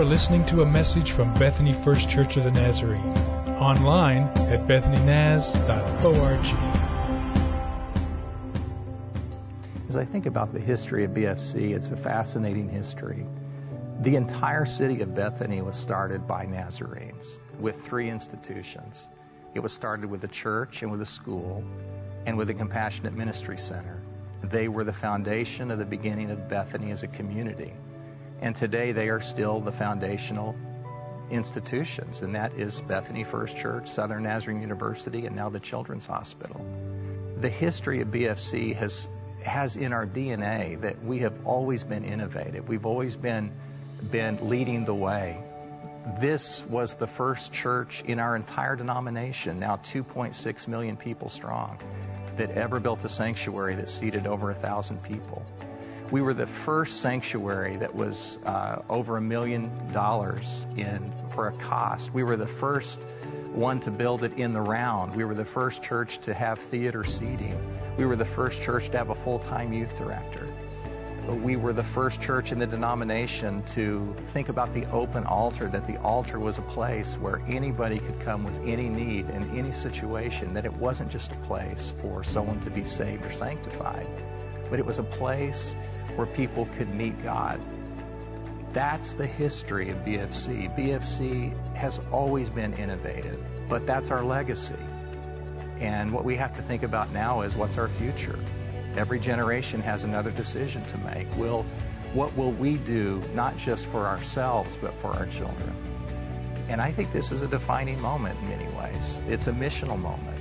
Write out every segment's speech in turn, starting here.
are listening to a message from Bethany First Church of the Nazarene, online at bethanynaz.org. As I think about the history of BFC, it's a fascinating history. The entire city of Bethany was started by Nazarenes with three institutions. It was started with a church and with a school and with a compassionate ministry center. They were the foundation of the beginning of Bethany as a community. And today they are still the foundational institutions, and that is Bethany First Church, Southern Nazarene University, and now the Children's Hospital. The history of BFC has has in our DNA that we have always been innovative. We've always been been leading the way. This was the first church in our entire denomination, now 2.6 million people strong, that ever built a sanctuary that seated over a thousand people. We were the first sanctuary that was uh, over a million dollars in for a cost. We were the first one to build it in the round. We were the first church to have theater seating. We were the first church to have a full-time youth director. We were the first church in the denomination to think about the open altar, that the altar was a place where anybody could come with any need in any situation, that it wasn't just a place for someone to be saved or sanctified, but it was a place where people could meet God. That's the history of BFC. BFC has always been innovative, but that's our legacy. And what we have to think about now is what's our future? Every generation has another decision to make. Will what will we do not just for ourselves but for our children? And I think this is a defining moment in many ways. It's a missional moment.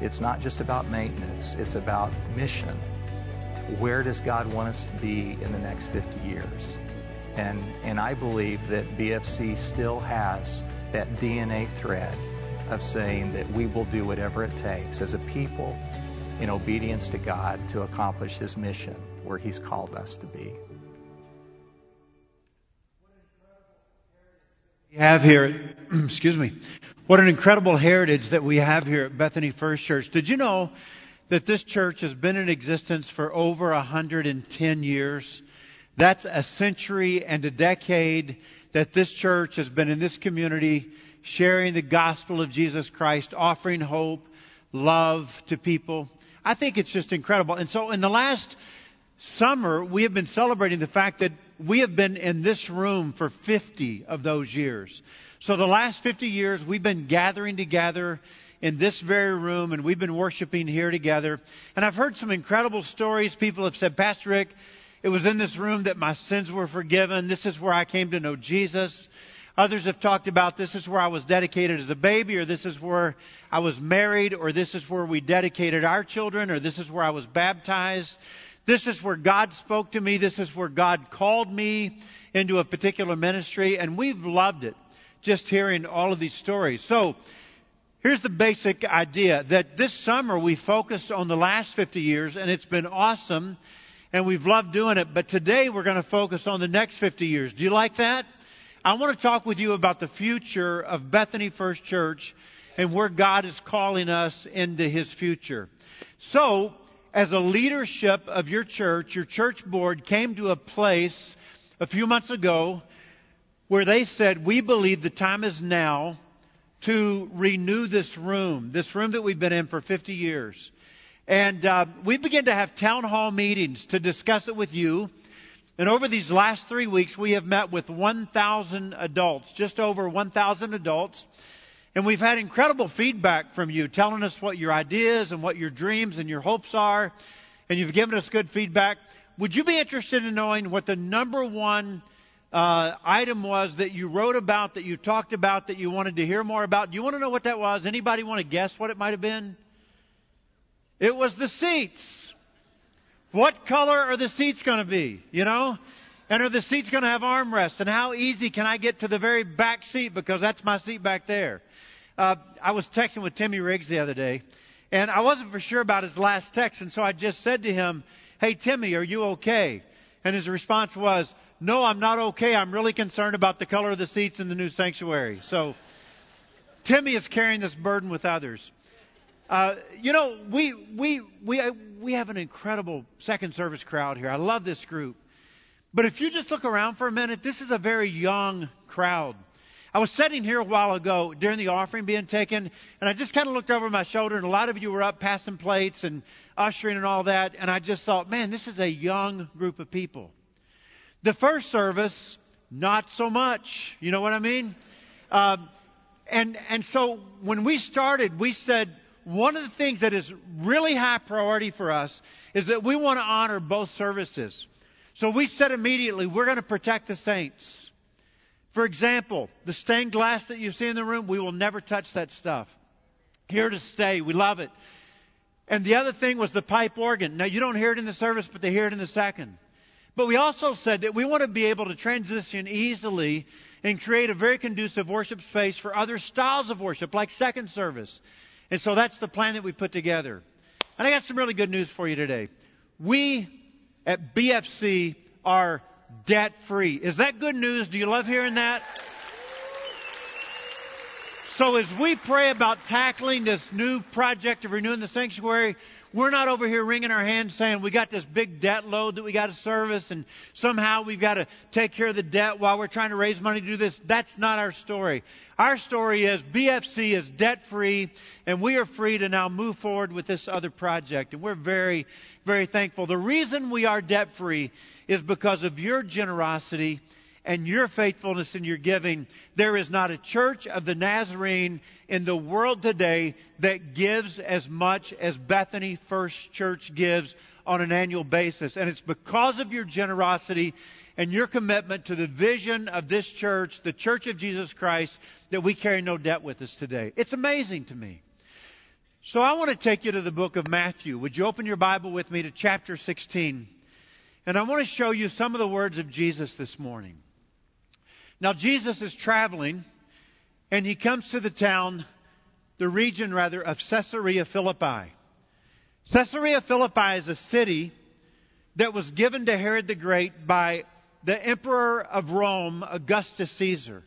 It's not just about maintenance, it's about mission. Where does God want us to be in the next 50 years? And, and I believe that BFC still has that DNA thread of saying that we will do whatever it takes as a people in obedience to God to accomplish His mission where He's called us to be. We have here, excuse me, what an incredible heritage that we have here at Bethany First Church. Did you know that this church has been in existence for over 110 years? That's a century and a decade that this church has been in this community sharing the gospel of Jesus Christ, offering hope, love to people. I think it's just incredible. And so in the last summer, we have been celebrating the fact that we have been in this room for 50 of those years. So the last 50 years, we've been gathering together in this very room and we've been worshiping here together. And I've heard some incredible stories. People have said, Pastor Rick, it was in this room that my sins were forgiven. This is where I came to know Jesus. Others have talked about this is where I was dedicated as a baby, or this is where I was married, or this is where we dedicated our children, or this is where I was baptized. This is where God spoke to me. This is where God called me into a particular ministry, and we've loved it just hearing all of these stories. So, here's the basic idea that this summer we focused on the last 50 years, and it's been awesome and we've loved doing it. But today we're going to focus on the next 50 years. Do you like that? I want to talk with you about the future of Bethany First Church and where God is calling us into His future. So, as a leadership of your church, your church board came to a place a few months ago where they said, we believe the time is now to renew this room, this room that we've been in for 50 years. And uh, we begin to have town hall meetings to discuss it with you. And over these last three weeks, we have met with 1,000 adults, just over 1,000 adults. And we've had incredible feedback from you, telling us what your ideas and what your dreams and your hopes are. And you've given us good feedback. Would you be interested in knowing what the number one uh, item was that you wrote about, that you talked about, that you wanted to hear more about? Do you want to know what that was? Anybody want to guess what it might have been? It was the seats. What color are the seats going to be? You know? And are the seats going to have armrests? And how easy can I get to the very back seat because that's my seat back there? Uh, I was texting with Timmy Riggs the other day, and I wasn't for sure about his last text, and so I just said to him, Hey, Timmy, are you okay? And his response was, No, I'm not okay. I'm really concerned about the color of the seats in the new sanctuary. So, Timmy is carrying this burden with others. Uh, you know, we, we, we, we have an incredible second service crowd here. I love this group. But if you just look around for a minute, this is a very young crowd. I was sitting here a while ago during the offering being taken, and I just kind of looked over my shoulder, and a lot of you were up passing plates and ushering and all that, and I just thought, man, this is a young group of people. The first service, not so much. You know what I mean? Um, and and so when we started, we said one of the things that is really high priority for us is that we want to honor both services. So we said immediately, we're going to protect the saints. For example, the stained glass that you see in the room, we will never touch that stuff. Here to stay. We love it. And the other thing was the pipe organ. Now, you don't hear it in the service, but they hear it in the second. But we also said that we want to be able to transition easily and create a very conducive worship space for other styles of worship, like second service. And so that's the plan that we put together. And I got some really good news for you today. We at BFC are debt free. Is that good news? Do you love hearing that? So as we pray about tackling this new project of renewing the sanctuary, we're not over here wringing our hands saying we got this big debt load that we got to service and somehow we've got to take care of the debt while we're trying to raise money to do this. That's not our story. Our story is BFC is debt free and we are free to now move forward with this other project. And we're very, very thankful. The reason we are debt free is because of your generosity and your faithfulness in your giving. There is not a church of the Nazarene in the world today that gives as much as Bethany First Church gives on an annual basis. And it's because of your generosity and your commitment to the vision of this church, the Church of Jesus Christ, that we carry no debt with us today. It's amazing to me. So I want to take you to the book of Matthew. Would you open your Bible with me to chapter 16? And I want to show you some of the words of Jesus this morning. Now, Jesus is traveling, and he comes to the town, the region rather, of Caesarea Philippi. Caesarea Philippi is a city that was given to Herod the Great by the emperor of Rome, Augustus Caesar.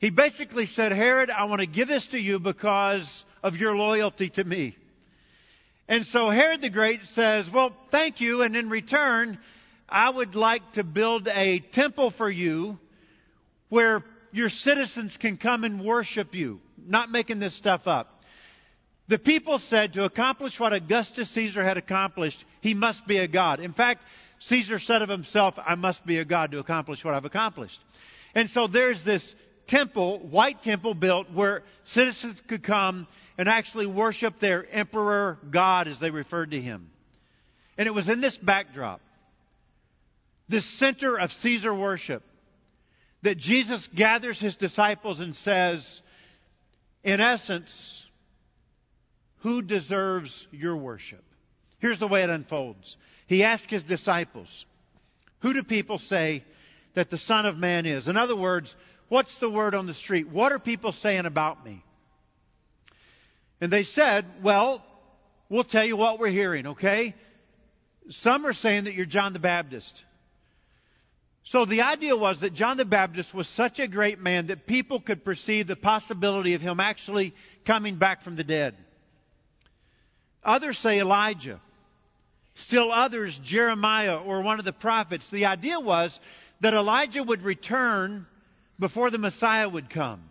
He basically said, Herod, I want to give this to you because of your loyalty to me. And so Herod the Great says, Well, thank you, and in return, I would like to build a temple for you where your citizens can come and worship you. Not making this stuff up. The people said to accomplish what Augustus Caesar had accomplished, he must be a god. In fact, Caesar said of himself, I must be a god to accomplish what I've accomplished. And so there's this temple, white temple built where citizens could come and actually worship their emperor god as they referred to him. And it was in this backdrop, this center of Caesar worship, that Jesus gathers his disciples and says, in essence, who deserves your worship? Here's the way it unfolds. He asks his disciples, Who do people say that the Son of Man is? In other words, what's the word on the street? What are people saying about me? And they said, Well, we'll tell you what we're hearing, okay? Some are saying that you're John the Baptist. So the idea was that John the Baptist was such a great man that people could perceive the possibility of him actually coming back from the dead. Others say Elijah. Still others, Jeremiah or one of the prophets. The idea was that Elijah would return before the Messiah would come.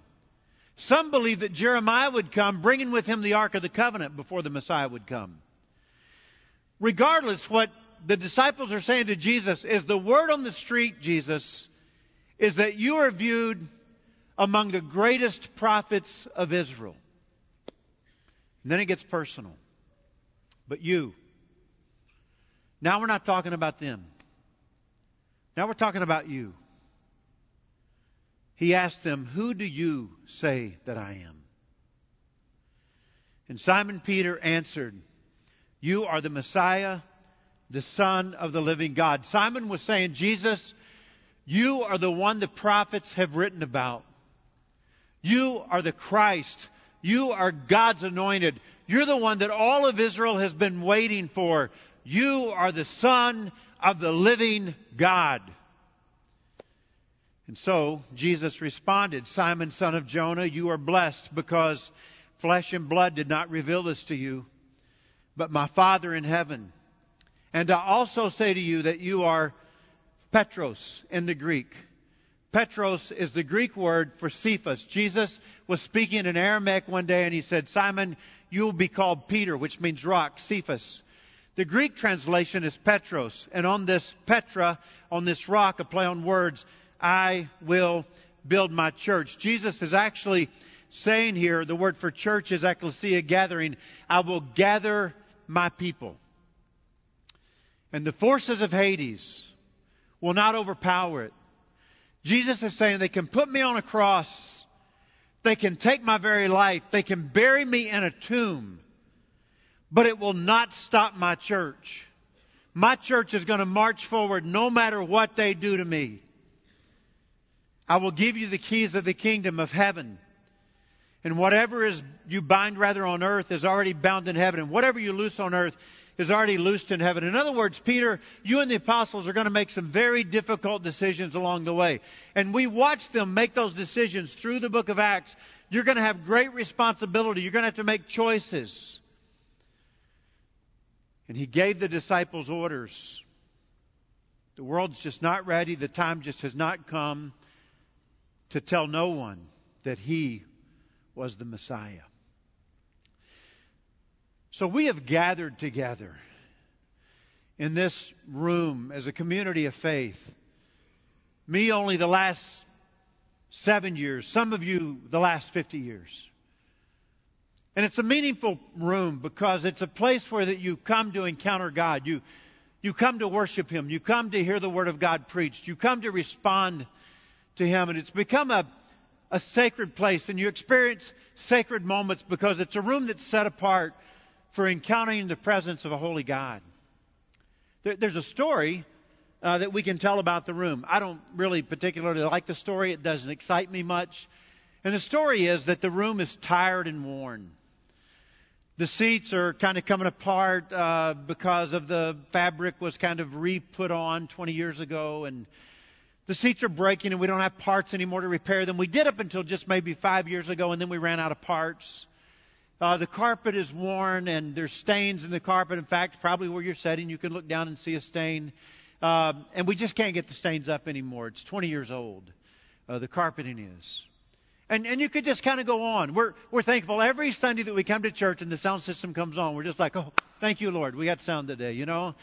Some believe that Jeremiah would come, bringing with him the Ark of the Covenant before the Messiah would come. Regardless, what the disciples are saying to Jesus is the word on the street, Jesus, is that you are viewed among the greatest prophets of Israel. And then it gets personal. But you. Now we're not talking about them. Now we're talking about you. He asked them, Who do you say that I am? And Simon Peter answered, You are the Messiah the Son of the living God. Simon was saying, Jesus, you are the one the prophets have written about. You are the Christ. You are God's anointed. You're the one that all of Israel has been waiting for. You are the Son of the living God. And so Jesus responded, Simon, son of Jonah, you are blessed because flesh and blood did not reveal this to you, but my Father in heaven. And I also say to you that you are Petros in the Greek. Petros is the Greek word for Cephas. Jesus was speaking in Aramaic one day and he said, Simon, you will be called Peter, which means rock, Cephas. The Greek translation is Petros. And on this Petra, on this rock, a play on words, I will build my church. Jesus is actually saying here, the word for church is ecclesia, gathering. I will gather my people. And the forces of Hades will not overpower it. Jesus is saying they can put me on a cross. They can take my very life. They can bury me in a tomb. But it will not stop my church. My church is going to march forward no matter what they do to me. I will give you the keys of the kingdom of heaven. And whatever is you bind rather on earth is already bound in heaven. And whatever you loose on earth is already loosed in heaven. In other words, Peter, you and the apostles are going to make some very difficult decisions along the way. And we watch them make those decisions through the book of Acts. You're going to have great responsibility. You're going to have to make choices. And he gave the disciples orders. The world's just not ready. The time just has not come to tell no one that he was the Messiah. So we have gathered together in this room as a community of faith. Me only the last seven years, some of you the last 50 years. And it's a meaningful room because it's a place where that you come to encounter God. You, you come to worship Him. You come to hear the Word of God preached. You come to respond to Him. And it's become a, a sacred place. And you experience sacred moments because it's a room that's set apart for encountering the presence of a holy God. There, there's a story uh, that we can tell about the room. I don't really particularly like the story, it doesn't excite me much. And the story is that the room is tired and worn. The seats are kind of coming apart uh, because of the fabric was kind of re put on 20 years ago, and the seats are breaking, and we don't have parts anymore to repair them. We did up until just maybe five years ago, and then we ran out of parts. Uh, the carpet is worn and there's stains in the carpet. In fact, probably where you're sitting, you can look down and see a stain. Uh, and we just can't get the stains up anymore. It's 20 years old. Uh, the carpeting is. And, and you could just kind of go on. We're, we're thankful every Sunday that we come to church and the sound system comes on. We're just like, oh, thank you, Lord. We got sound today, you know?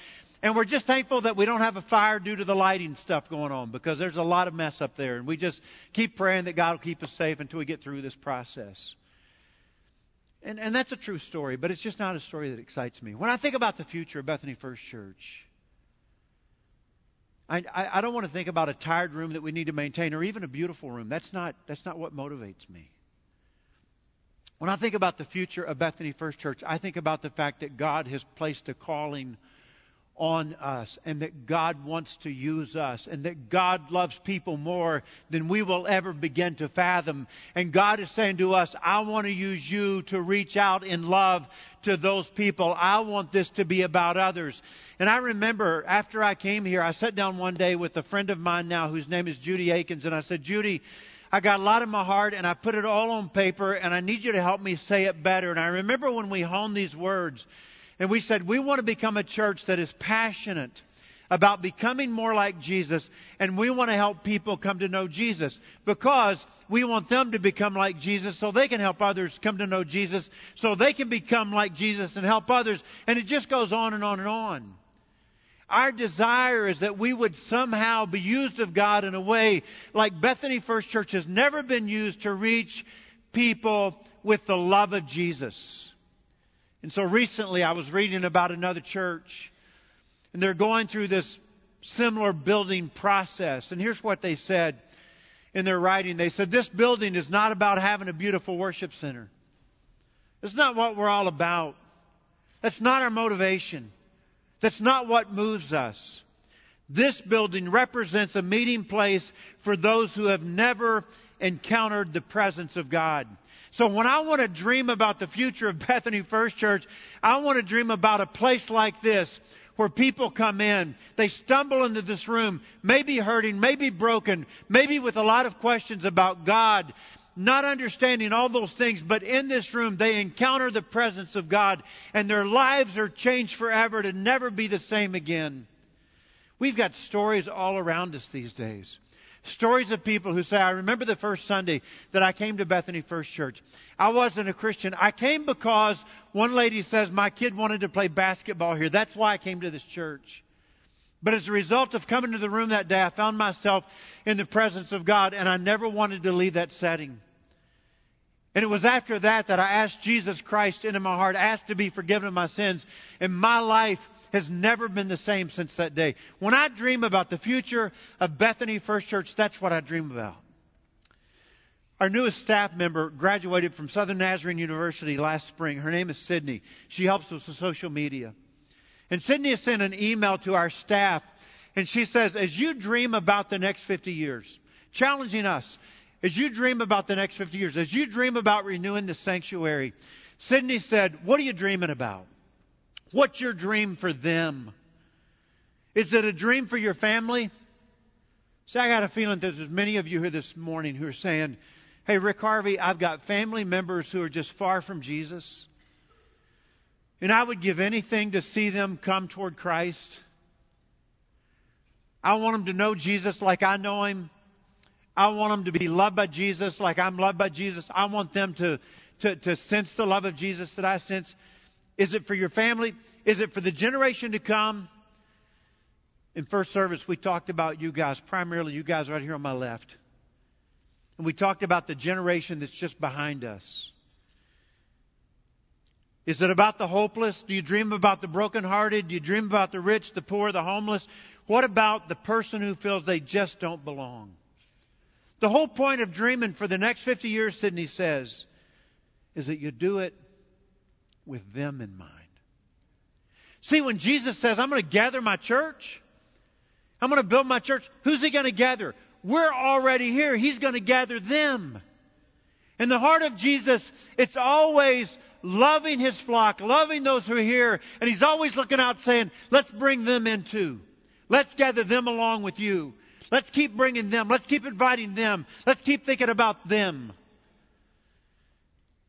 And we're just thankful that we don't have a fire due to the lighting stuff going on because there's a lot of mess up there. And we just keep praying that God will keep us safe until we get through this process. And, and that's a true story, but it's just not a story that excites me. When I think about the future of Bethany First Church, I, I, I don't want to think about a tired room that we need to maintain or even a beautiful room. That's not, that's not what motivates me. When I think about the future of Bethany First Church, I think about the fact that God has placed a calling on us and that God wants to use us and that God loves people more than we will ever begin to fathom. And God is saying to us, I want to use you to reach out in love to those people. I want this to be about others. And I remember after I came here, I sat down one day with a friend of mine now whose name is Judy Akins and I said, Judy, I got a lot in my heart and I put it all on paper and I need you to help me say it better. And I remember when we honed these words, and we said, we want to become a church that is passionate about becoming more like Jesus, and we want to help people come to know Jesus because we want them to become like Jesus so they can help others come to know Jesus, so they can become like Jesus and help others. And it just goes on and on and on. Our desire is that we would somehow be used of God in a way like Bethany First Church has never been used to reach people with the love of Jesus. And so recently I was reading about another church, and they're going through this similar building process. And here's what they said in their writing they said, This building is not about having a beautiful worship center. It's not what we're all about. That's not our motivation. That's not what moves us. This building represents a meeting place for those who have never encountered the presence of God. So when I want to dream about the future of Bethany First Church, I want to dream about a place like this where people come in, they stumble into this room, maybe hurting, maybe broken, maybe with a lot of questions about God, not understanding all those things, but in this room they encounter the presence of God and their lives are changed forever to never be the same again. We've got stories all around us these days. Stories of people who say, I remember the first Sunday that I came to Bethany First Church. I wasn't a Christian. I came because one lady says, My kid wanted to play basketball here. That's why I came to this church. But as a result of coming to the room that day, I found myself in the presence of God, and I never wanted to leave that setting. And it was after that that I asked Jesus Christ into my heart, asked to be forgiven of my sins, and my life has never been the same since that day. When I dream about the future of Bethany First Church, that's what I dream about. Our newest staff member graduated from Southern Nazarene University last spring. Her name is Sydney. She helps us with social media. And Sydney has sent an email to our staff, and she says, As you dream about the next 50 years, challenging us, as you dream about the next 50 years, as you dream about renewing the sanctuary, Sydney said, What are you dreaming about? What's your dream for them? Is it a dream for your family? See, I got a feeling that there's many of you here this morning who are saying, Hey, Rick Harvey, I've got family members who are just far from Jesus. And I would give anything to see them come toward Christ. I want them to know Jesus like I know him. I want them to be loved by Jesus like I'm loved by Jesus. I want them to, to, to sense the love of Jesus that I sense. Is it for your family? Is it for the generation to come? In first service, we talked about you guys, primarily you guys right here on my left. And we talked about the generation that's just behind us. Is it about the hopeless? Do you dream about the brokenhearted? Do you dream about the rich, the poor, the homeless? What about the person who feels they just don't belong? The whole point of dreaming for the next 50 years, Sydney says, is that you do it with them in mind. See, when Jesus says, I'm going to gather my church, I'm going to build my church, who's he going to gather? We're already here. He's going to gather them. In the heart of Jesus, it's always loving his flock, loving those who are here, and he's always looking out saying, let's bring them in too. Let's gather them along with you. Let's keep bringing them. Let's keep inviting them. Let's keep thinking about them.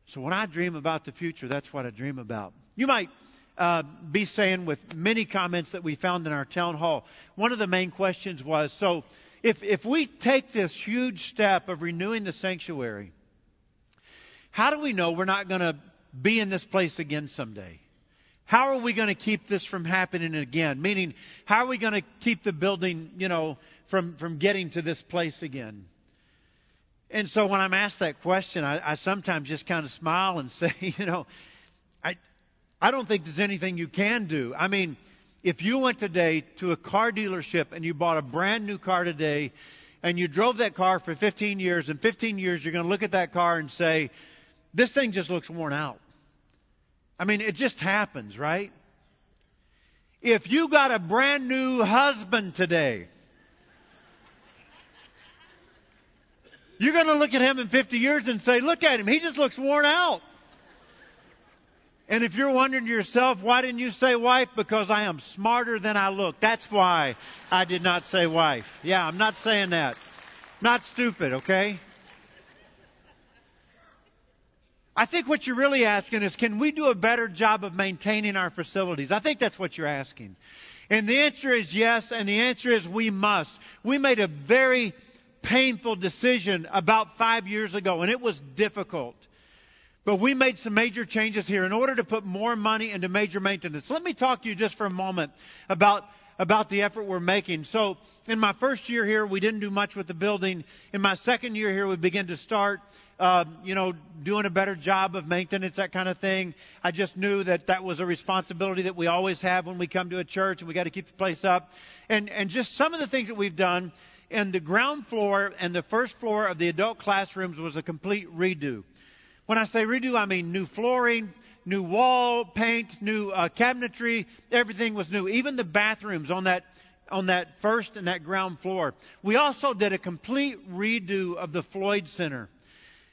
So when I dream about the future, that's what I dream about. You might uh, be saying with many comments that we found in our town hall, one of the main questions was so if, if we take this huge step of renewing the sanctuary, how do we know we're not going to be in this place again someday? How are we going to keep this from happening again? Meaning, how are we going to keep the building, you know, from, from getting to this place again? And so when I'm asked that question, I, I sometimes just kind of smile and say, you know, I, I don't think there's anything you can do. I mean, if you went today to a car dealership and you bought a brand new car today and you drove that car for 15 years, in 15 years you're going to look at that car and say, this thing just looks worn out. I mean, it just happens, right? If you got a brand new husband today, you're going to look at him in 50 years and say, look at him, he just looks worn out. And if you're wondering to yourself, why didn't you say wife? Because I am smarter than I look. That's why I did not say wife. Yeah, I'm not saying that. Not stupid, okay? I think what you're really asking is can we do a better job of maintaining our facilities? I think that's what you're asking. And the answer is yes, and the answer is we must. We made a very painful decision about five years ago, and it was difficult. But we made some major changes here in order to put more money into major maintenance. Let me talk to you just for a moment about, about the effort we're making. So, in my first year here, we didn't do much with the building. In my second year here, we began to start uh, you know, doing a better job of maintenance, that kind of thing. I just knew that that was a responsibility that we always have when we come to a church, and we got to keep the place up. And and just some of the things that we've done. And the ground floor and the first floor of the adult classrooms was a complete redo. When I say redo, I mean new flooring, new wall paint, new uh, cabinetry. Everything was new. Even the bathrooms on that on that first and that ground floor. We also did a complete redo of the Floyd Center.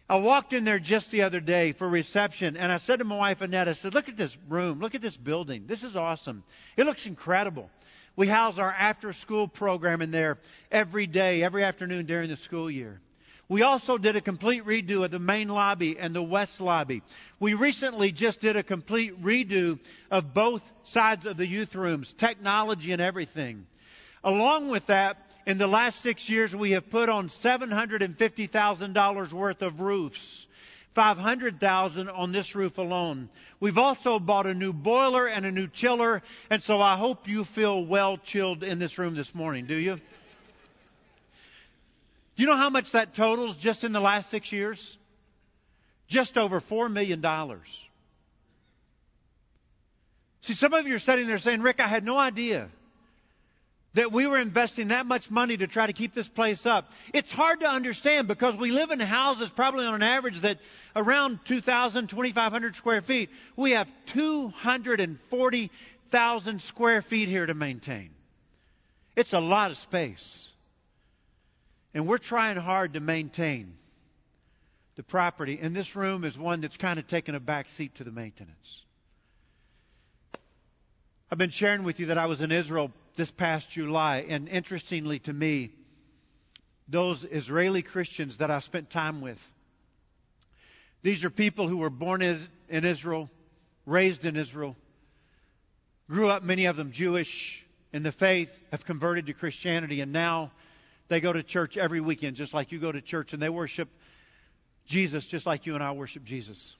I walked in there just the other day for reception, and I said to my wife Annette, I said, "Look at this room. Look at this building. This is awesome. It looks incredible." We house our after-school program in there every day, every afternoon during the school year. We also did a complete redo of the main lobby and the west lobby. We recently just did a complete redo of both sides of the youth rooms, technology and everything. Along with that, in the last six years, we have put on $750,000 worth of roofs. 500,000 on this roof alone. We've also bought a new boiler and a new chiller, and so I hope you feel well chilled in this room this morning, do you? Do you know how much that totals just in the last six years? Just over $4 million. See, some of you are sitting there saying, Rick, I had no idea that we were investing that much money to try to keep this place up. It's hard to understand because we live in houses probably on an average that around 2,000, 2,500 square feet. We have 240,000 square feet here to maintain. It's a lot of space. And we're trying hard to maintain the property. And this room is one that's kind of taken a back seat to the maintenance. I've been sharing with you that I was in Israel this past July, and interestingly to me, those Israeli Christians that I spent time with, these are people who were born in Israel, raised in Israel, grew up, many of them Jewish in the faith, have converted to Christianity, and now they go to church every weekend, just like you go to church, and they worship Jesus just like you and I worship Jesus.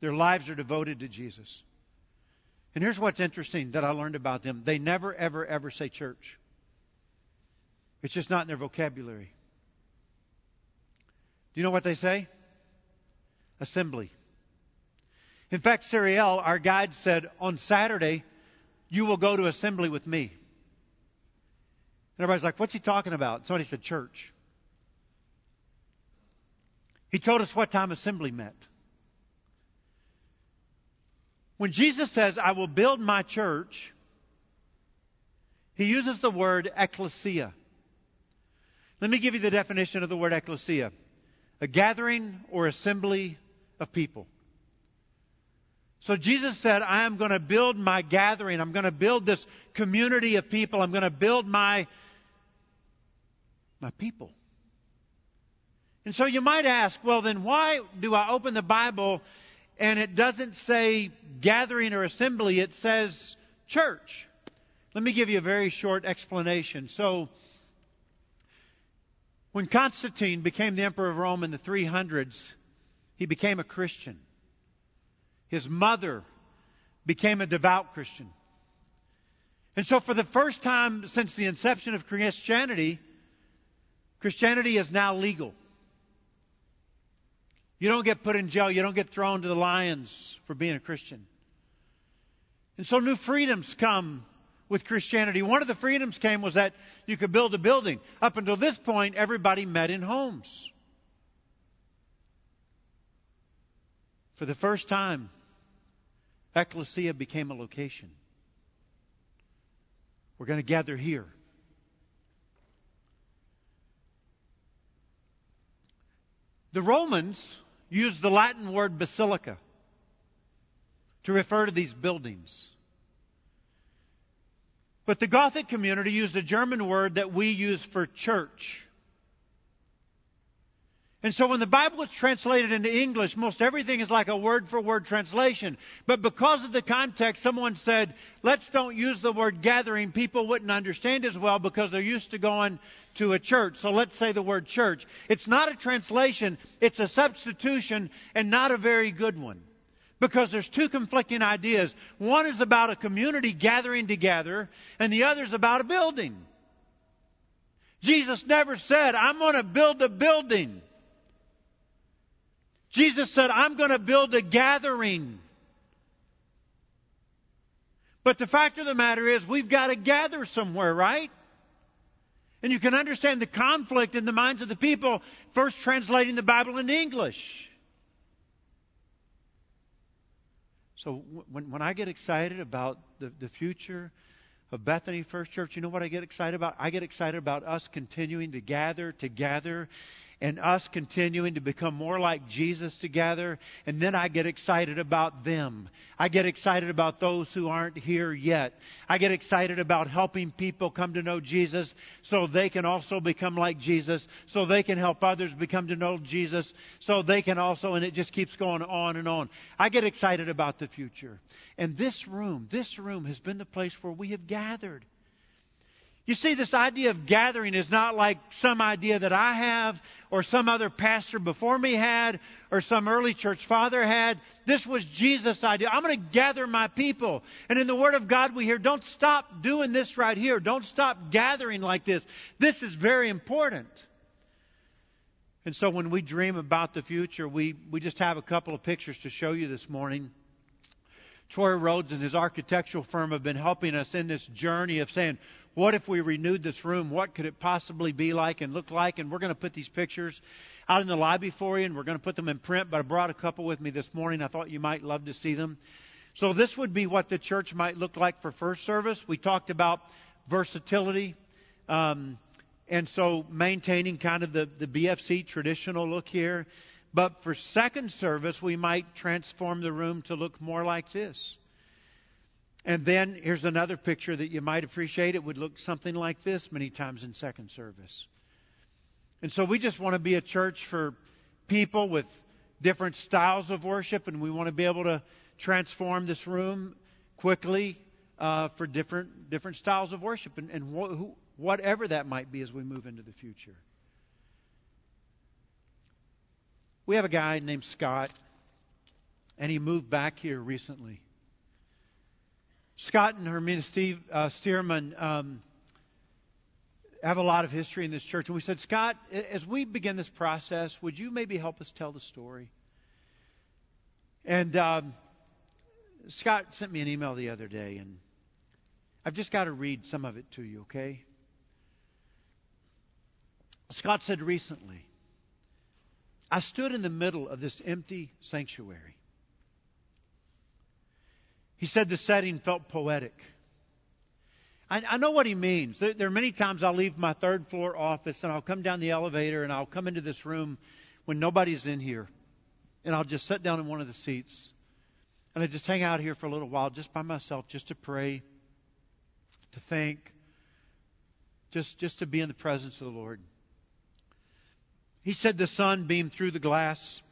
Their lives are devoted to Jesus. And here's what's interesting that I learned about them they never, ever, ever say church. It's just not in their vocabulary. Do you know what they say? Assembly. In fact, Sariel, our guide, said, On Saturday, you will go to assembly with me. And everybody's like, What's he talking about? Somebody said, Church. He told us what time assembly met. When Jesus says, I will build my church, he uses the word ecclesia. Let me give you the definition of the word ecclesia a gathering or assembly of people. So Jesus said, I am going to build my gathering. I'm going to build this community of people. I'm going to build my, my people. And so you might ask, well, then why do I open the Bible and it doesn't say gathering or assembly, it says church. Let me give you a very short explanation. So, when Constantine became the emperor of Rome in the 300s, he became a Christian. His mother became a devout Christian. And so, for the first time since the inception of Christianity, Christianity is now legal. You don't get put in jail. You don't get thrown to the lions for being a Christian. And so new freedoms come with Christianity. One of the freedoms came was that you could build a building. Up until this point, everybody met in homes. For the first time, ecclesia became a location. We're going to gather here. The Romans used the Latin word basilica to refer to these buildings. But the Gothic community used a German word that we use for church. And so when the Bible is translated into English, most everything is like a word for word translation. But because of the context, someone said, let's don't use the word gathering. People wouldn't understand as well because they're used to going to a church. So let's say the word church. It's not a translation, it's a substitution and not a very good one. Because there's two conflicting ideas. One is about a community gathering together, and the other is about a building. Jesus never said, I'm going to build a building. Jesus said, I'm going to build a gathering. But the fact of the matter is, we've got to gather somewhere, right? And you can understand the conflict in the minds of the people first translating the Bible into English. So when, when I get excited about the, the future of Bethany First Church, you know what I get excited about? I get excited about us continuing to gather together and us continuing to become more like Jesus together. And then I get excited about them. I get excited about those who aren't here yet. I get excited about helping people come to know Jesus so they can also become like Jesus, so they can help others become to know Jesus, so they can also, and it just keeps going on and on. I get excited about the future. And this room, this room has been the place where we have gathered. You see, this idea of gathering is not like some idea that I have or some other pastor before me had or some early church father had. This was Jesus' idea. I'm going to gather my people. And in the Word of God, we hear, don't stop doing this right here. Don't stop gathering like this. This is very important. And so when we dream about the future, we, we just have a couple of pictures to show you this morning. Troy Rhodes and his architectural firm have been helping us in this journey of saying, what if we renewed this room? What could it possibly be like and look like? And we're going to put these pictures out in the lobby for you, and we're going to put them in print. But I brought a couple with me this morning. I thought you might love to see them. So this would be what the church might look like for first service. We talked about versatility. Um, and so maintaining kind of the, the BFC traditional look here. But for second service, we might transform the room to look more like this. And then here's another picture that you might appreciate. It would look something like this many times in second service. And so we just want to be a church for people with different styles of worship, and we want to be able to transform this room quickly uh, for different different styles of worship, and, and wh- who, whatever that might be as we move into the future. We have a guy named Scott, and he moved back here recently. Scott and Hermina Steve uh, Stearman um, have a lot of history in this church. And we said, Scott, as we begin this process, would you maybe help us tell the story? And um, Scott sent me an email the other day, and I've just got to read some of it to you, okay? Scott said recently, I stood in the middle of this empty sanctuary. He said the setting felt poetic. I, I know what he means. There, there, are many times I'll leave my third floor office and I'll come down the elevator and I'll come into this room when nobody's in here. And I'll just sit down in one of the seats. And I just hang out here for a little while just by myself, just to pray, to think, just, just to be in the presence of the Lord. He said the sun beamed through the glass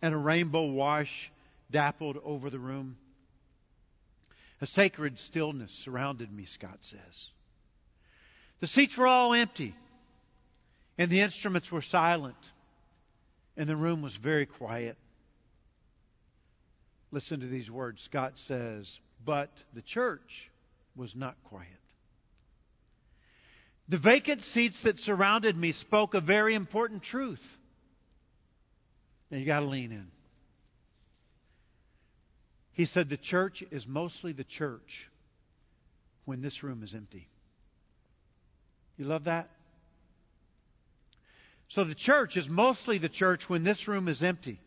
and a rainbow wash dappled over the room. A sacred stillness surrounded me, Scott says. The seats were all empty, and the instruments were silent, and the room was very quiet. Listen to these words. Scott says, But the church was not quiet. The vacant seats that surrounded me spoke a very important truth. Now you got to lean in. He said the church is mostly the church when this room is empty. You love that? So the church is mostly the church when this room is empty.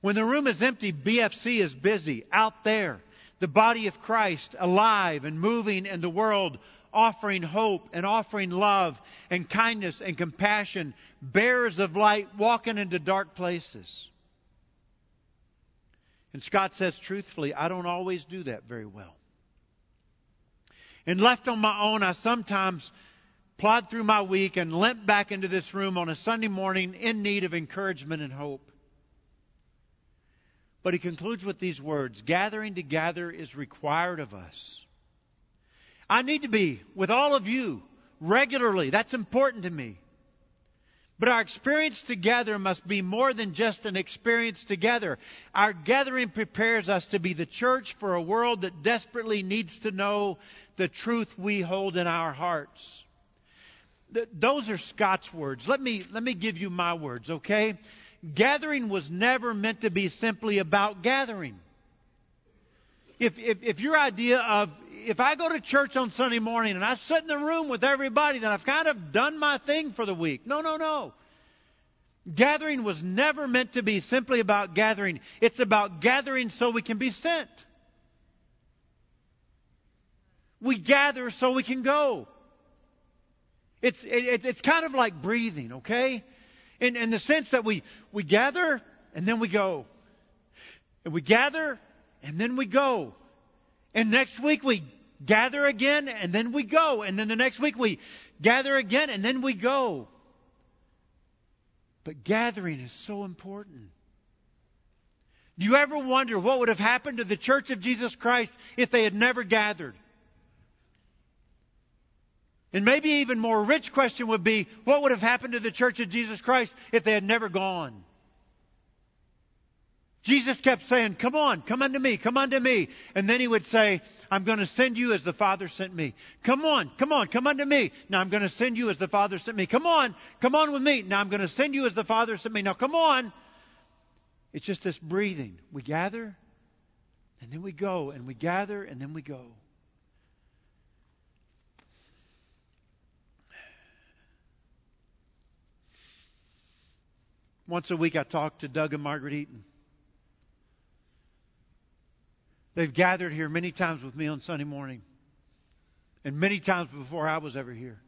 When the room is empty, BFC is busy out there. The body of Christ alive and moving in the world, offering hope and offering love and kindness and compassion, bearers of light walking into dark places. And Scott says, truthfully, I don't always do that very well. And left on my own, I sometimes plod through my week and limp back into this room on a Sunday morning in need of encouragement and hope. But he concludes with these words Gathering together is required of us. I need to be with all of you regularly. That's important to me. But our experience together must be more than just an experience together. Our gathering prepares us to be the church for a world that desperately needs to know the truth we hold in our hearts. those are Scott's words. Let me, let me give you my words, okay? Gathering was never meant to be simply about gathering. If, if, if your idea of, if I go to church on Sunday morning and I sit in the room with everybody, then I've kind of done my thing for the week. No, no, no. Gathering was never meant to be simply about gathering. It's about gathering so we can be sent. We gather so we can go. It's, it, it's kind of like breathing, okay? In, in the sense that we, we gather and then we go. And we gather and then we go. And next week we gather again and then we go. And then the next week we gather again and then we go. But gathering is so important. Do you ever wonder what would have happened to the Church of Jesus Christ if they had never gathered? And maybe even more rich question would be, what would have happened to the Church of Jesus Christ if they had never gone? Jesus kept saying, Come on, come unto me, come unto me. And then he would say, I'm going to send you as the Father sent me. Come on, come on, come unto me. Now I'm going to send you as the Father sent me. Come on, come on with me. Now I'm going to send you as the Father sent me. Now come on. It's just this breathing. We gather, and then we go, and we gather, and then we go. Once a week, I talk to Doug and Margaret Eaton. They've gathered here many times with me on Sunday morning, and many times before I was ever here.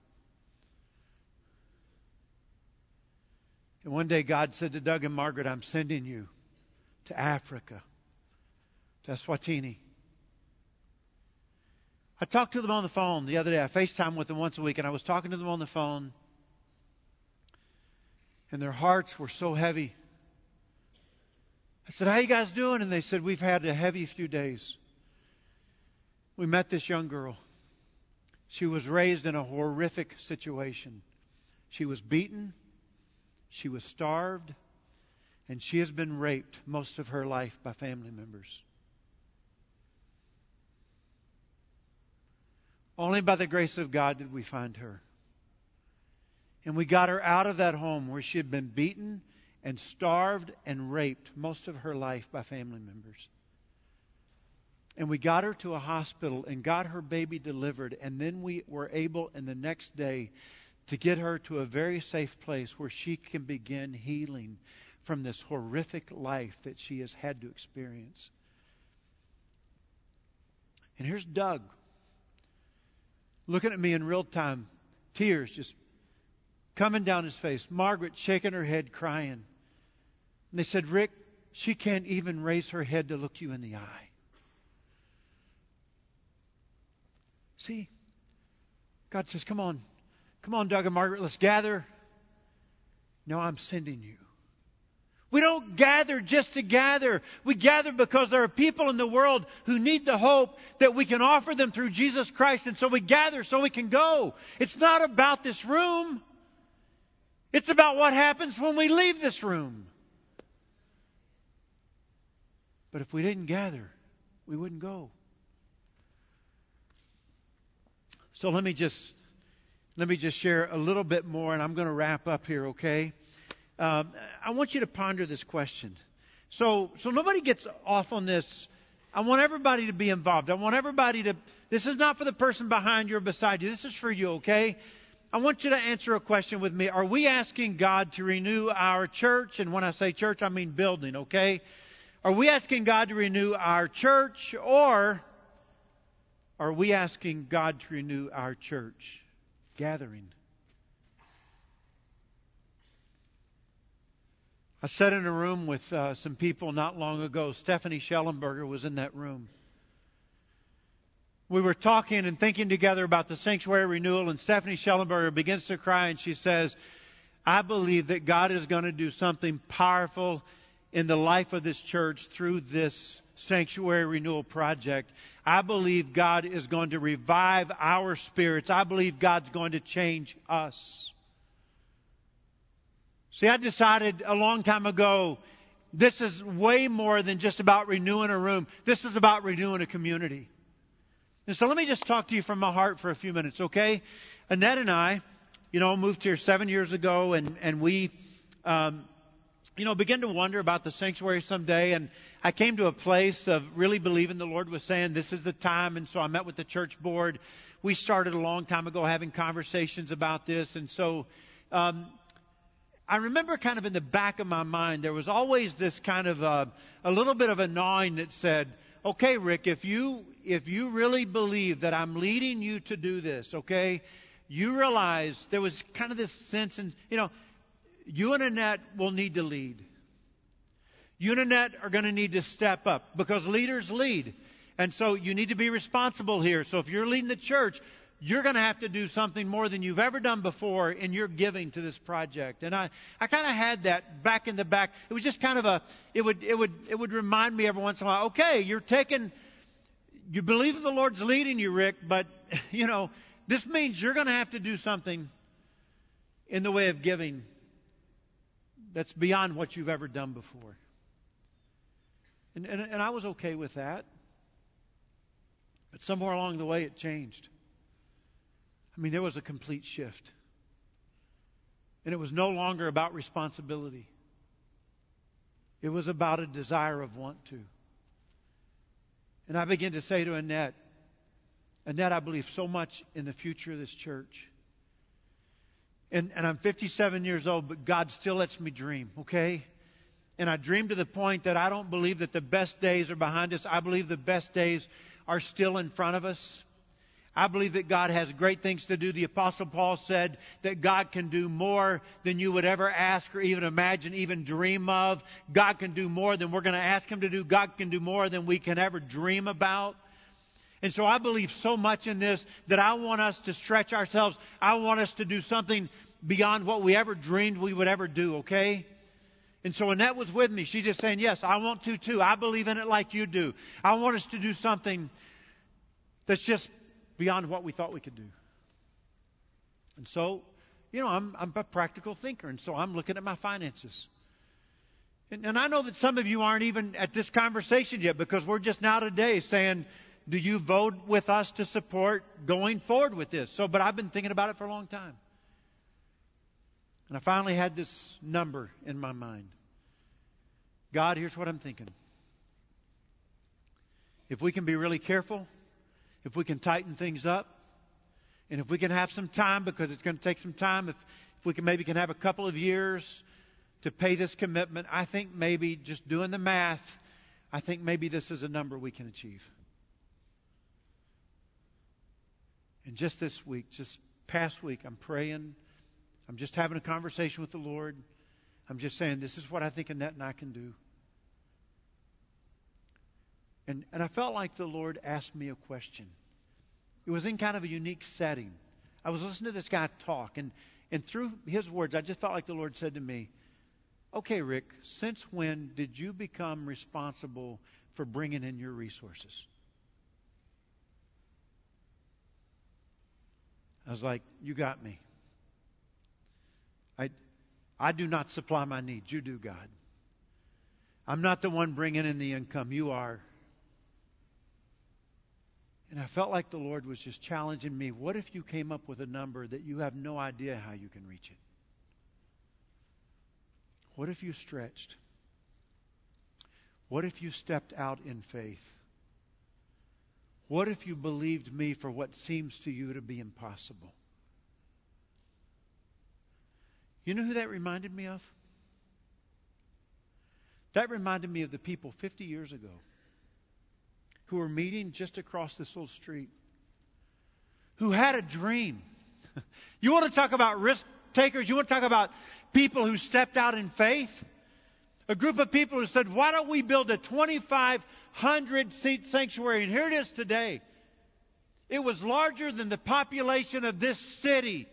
And one day God said to Doug and Margaret, I'm sending you to Africa, to Eswatini. I talked to them on the phone the other day. I FaceTime with them once a week, and I was talking to them on the phone, and their hearts were so heavy. I said, How you guys doing? And they said, We've had a heavy few days. We met this young girl. She was raised in a horrific situation. She was beaten, she was starved, and she has been raped most of her life by family members. Only by the grace of God did we find her. And we got her out of that home where she had been beaten and starved and raped most of her life by family members. And we got her to a hospital and got her baby delivered. And then we were able, in the next day, to get her to a very safe place where she can begin healing from this horrific life that she has had to experience. And here's Doug looking at me in real time, tears just coming down his face. Margaret shaking her head, crying. And they said, Rick, she can't even raise her head to look you in the eye. See? God says, Come on. Come on, Doug and Margaret, let's gather. No, I'm sending you. We don't gather just to gather. We gather because there are people in the world who need the hope that we can offer them through Jesus Christ. And so we gather so we can go. It's not about this room. It's about what happens when we leave this room. But if we didn't gather, we wouldn't go. So let me just let me just share a little bit more, and I'm going to wrap up here. Okay? Um, I want you to ponder this question. So so nobody gets off on this. I want everybody to be involved. I want everybody to. This is not for the person behind you or beside you. This is for you. Okay? I want you to answer a question with me. Are we asking God to renew our church? And when I say church, I mean building, okay? Are we asking God to renew our church or are we asking God to renew our church gathering? I sat in a room with uh, some people not long ago. Stephanie Schellenberger was in that room we were talking and thinking together about the sanctuary renewal, and Stephanie Schellenberger begins to cry, and she says, I believe that God is going to do something powerful in the life of this church through this sanctuary renewal project. I believe God is going to revive our spirits. I believe God's going to change us. See, I decided a long time ago this is way more than just about renewing a room. This is about renewing a community. And so let me just talk to you from my heart for a few minutes, okay? Annette and I, you know, moved here seven years ago, and and we, um, you know, begin to wonder about the sanctuary someday. And I came to a place of really believing the Lord was saying this is the time. And so I met with the church board. We started a long time ago having conversations about this, and so. Um, I remember kind of in the back of my mind, there was always this kind of a, a little bit of a gnawing that said, okay, Rick, if you if you really believe that I'm leading you to do this, okay, you realize there was kind of this sense, and you know, you and Annette will need to lead. You and Annette are going to need to step up because leaders lead. And so you need to be responsible here. So if you're leading the church, you're going to have to do something more than you've ever done before in your giving to this project. And I, I kind of had that back in the back. It was just kind of a, it would, it would, it would remind me every once in a while, okay, you're taking, you believe the Lord's leading you, Rick, but, you know, This means you're going to have to do something in the way of giving that's beyond what you've ever done before. And, and, and I was okay with that. But somewhere along the way, it changed. I mean, there was a complete shift. And it was no longer about responsibility, it was about a desire of want to. And I began to say to Annette, Annette, I believe so much in the future of this church. And, and I'm 57 years old, but God still lets me dream, okay? And I dream to the point that I don't believe that the best days are behind us. I believe the best days are still in front of us. I believe that God has great things to do. The Apostle Paul said that God can do more than you would ever ask or even imagine, even dream of. God can do more than we're going to ask Him to do. God can do more than we can ever dream about. And so I believe so much in this that I want us to stretch ourselves. I want us to do something beyond what we ever dreamed we would ever do, okay? And so Annette was with me. She's just saying, Yes, I want to too. I believe in it like you do. I want us to do something that's just beyond what we thought we could do. And so, you know, I'm, I'm a practical thinker, and so I'm looking at my finances. And, and I know that some of you aren't even at this conversation yet because we're just now today saying, do you vote with us to support going forward with this? So, but I've been thinking about it for a long time. And I finally had this number in my mind. God, here's what I'm thinking. If we can be really careful, if we can tighten things up, and if we can have some time, because it's going to take some time, if, if we can maybe can have a couple of years to pay this commitment, I think maybe just doing the math, I think maybe this is a number we can achieve. And just this week, just past week, I'm praying. I'm just having a conversation with the Lord. I'm just saying, this is what I think Annette and I can do. And, and I felt like the Lord asked me a question. It was in kind of a unique setting. I was listening to this guy talk, and, and through his words, I just felt like the Lord said to me, Okay, Rick, since when did you become responsible for bringing in your resources? I was like, You got me. I, I do not supply my needs. You do, God. I'm not the one bringing in the income. You are. And I felt like the Lord was just challenging me. What if you came up with a number that you have no idea how you can reach it? What if you stretched? What if you stepped out in faith? What if you believed me for what seems to you to be impossible? You know who that reminded me of? That reminded me of the people 50 years ago who were meeting just across this little street, who had a dream. you want to talk about risk takers? You want to talk about people who stepped out in faith? A group of people who said, Why don't we build a 2,500 seat sanctuary, and here it is today. It was larger than the population of this city.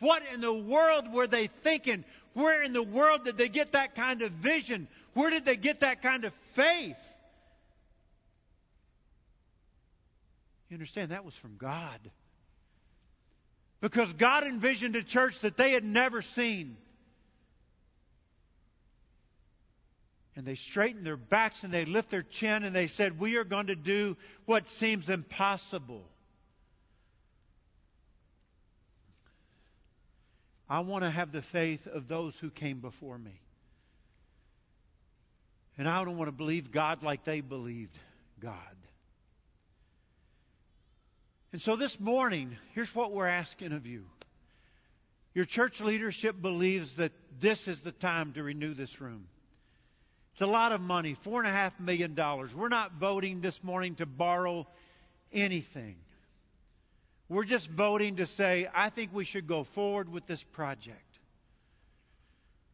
What in the world were they thinking? Where in the world did they get that kind of vision? Where did they get that kind of faith? You understand, that was from God. Because God envisioned a church that they had never seen. And they straightened their backs and they lift their chin and they said, We are going to do what seems impossible. I want to have the faith of those who came before me. And I don't want to believe God like they believed God. And so this morning, here's what we're asking of you. Your church leadership believes that this is the time to renew this room. It's a lot of money, $4.5 million. We're not voting this morning to borrow anything. We're just voting to say, I think we should go forward with this project.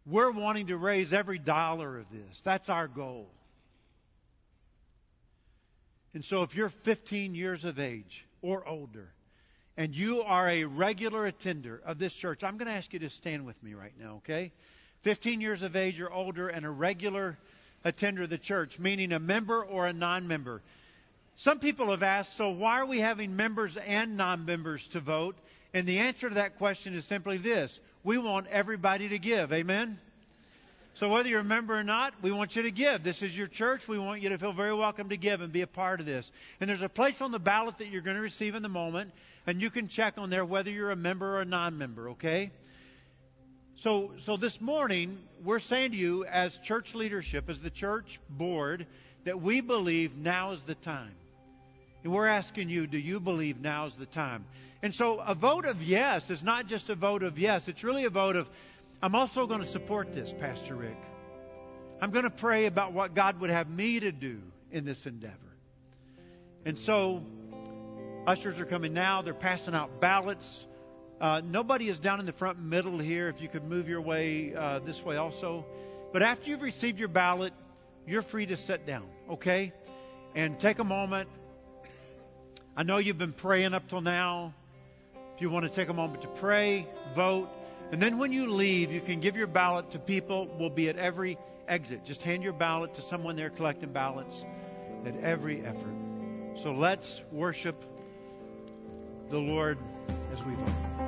We're wanting to raise every dollar of this. That's our goal. And so if you're 15 years of age or older, and you are a regular attender of this church, I'm going to ask you to stand with me right now, okay? 15 years of age or older and a regular attender of the church, meaning a member or a non member. Some people have asked, so why are we having members and non members to vote? And the answer to that question is simply this we want everybody to give. Amen? So whether you're a member or not, we want you to give. This is your church. We want you to feel very welcome to give and be a part of this. And there's a place on the ballot that you're going to receive in the moment, and you can check on there whether you're a member or a non-member, okay? So, so this morning, we're saying to you as church leadership, as the church board, that we believe now is the time. And we're asking you, do you believe now is the time? And so a vote of yes is not just a vote of yes, it's really a vote of, I'm also going to support this, Pastor Rick. I'm going to pray about what God would have me to do in this endeavor. And so, ushers are coming now. They're passing out ballots. Uh, nobody is down in the front middle here. If you could move your way uh, this way also. But after you've received your ballot, you're free to sit down, okay? And take a moment. I know you've been praying up till now. If you want to take a moment to pray, vote, and then when you leave, you can give your ballot to people. We'll be at every exit. Just hand your ballot to someone there collecting ballots at every effort. So let's worship the Lord as we vote.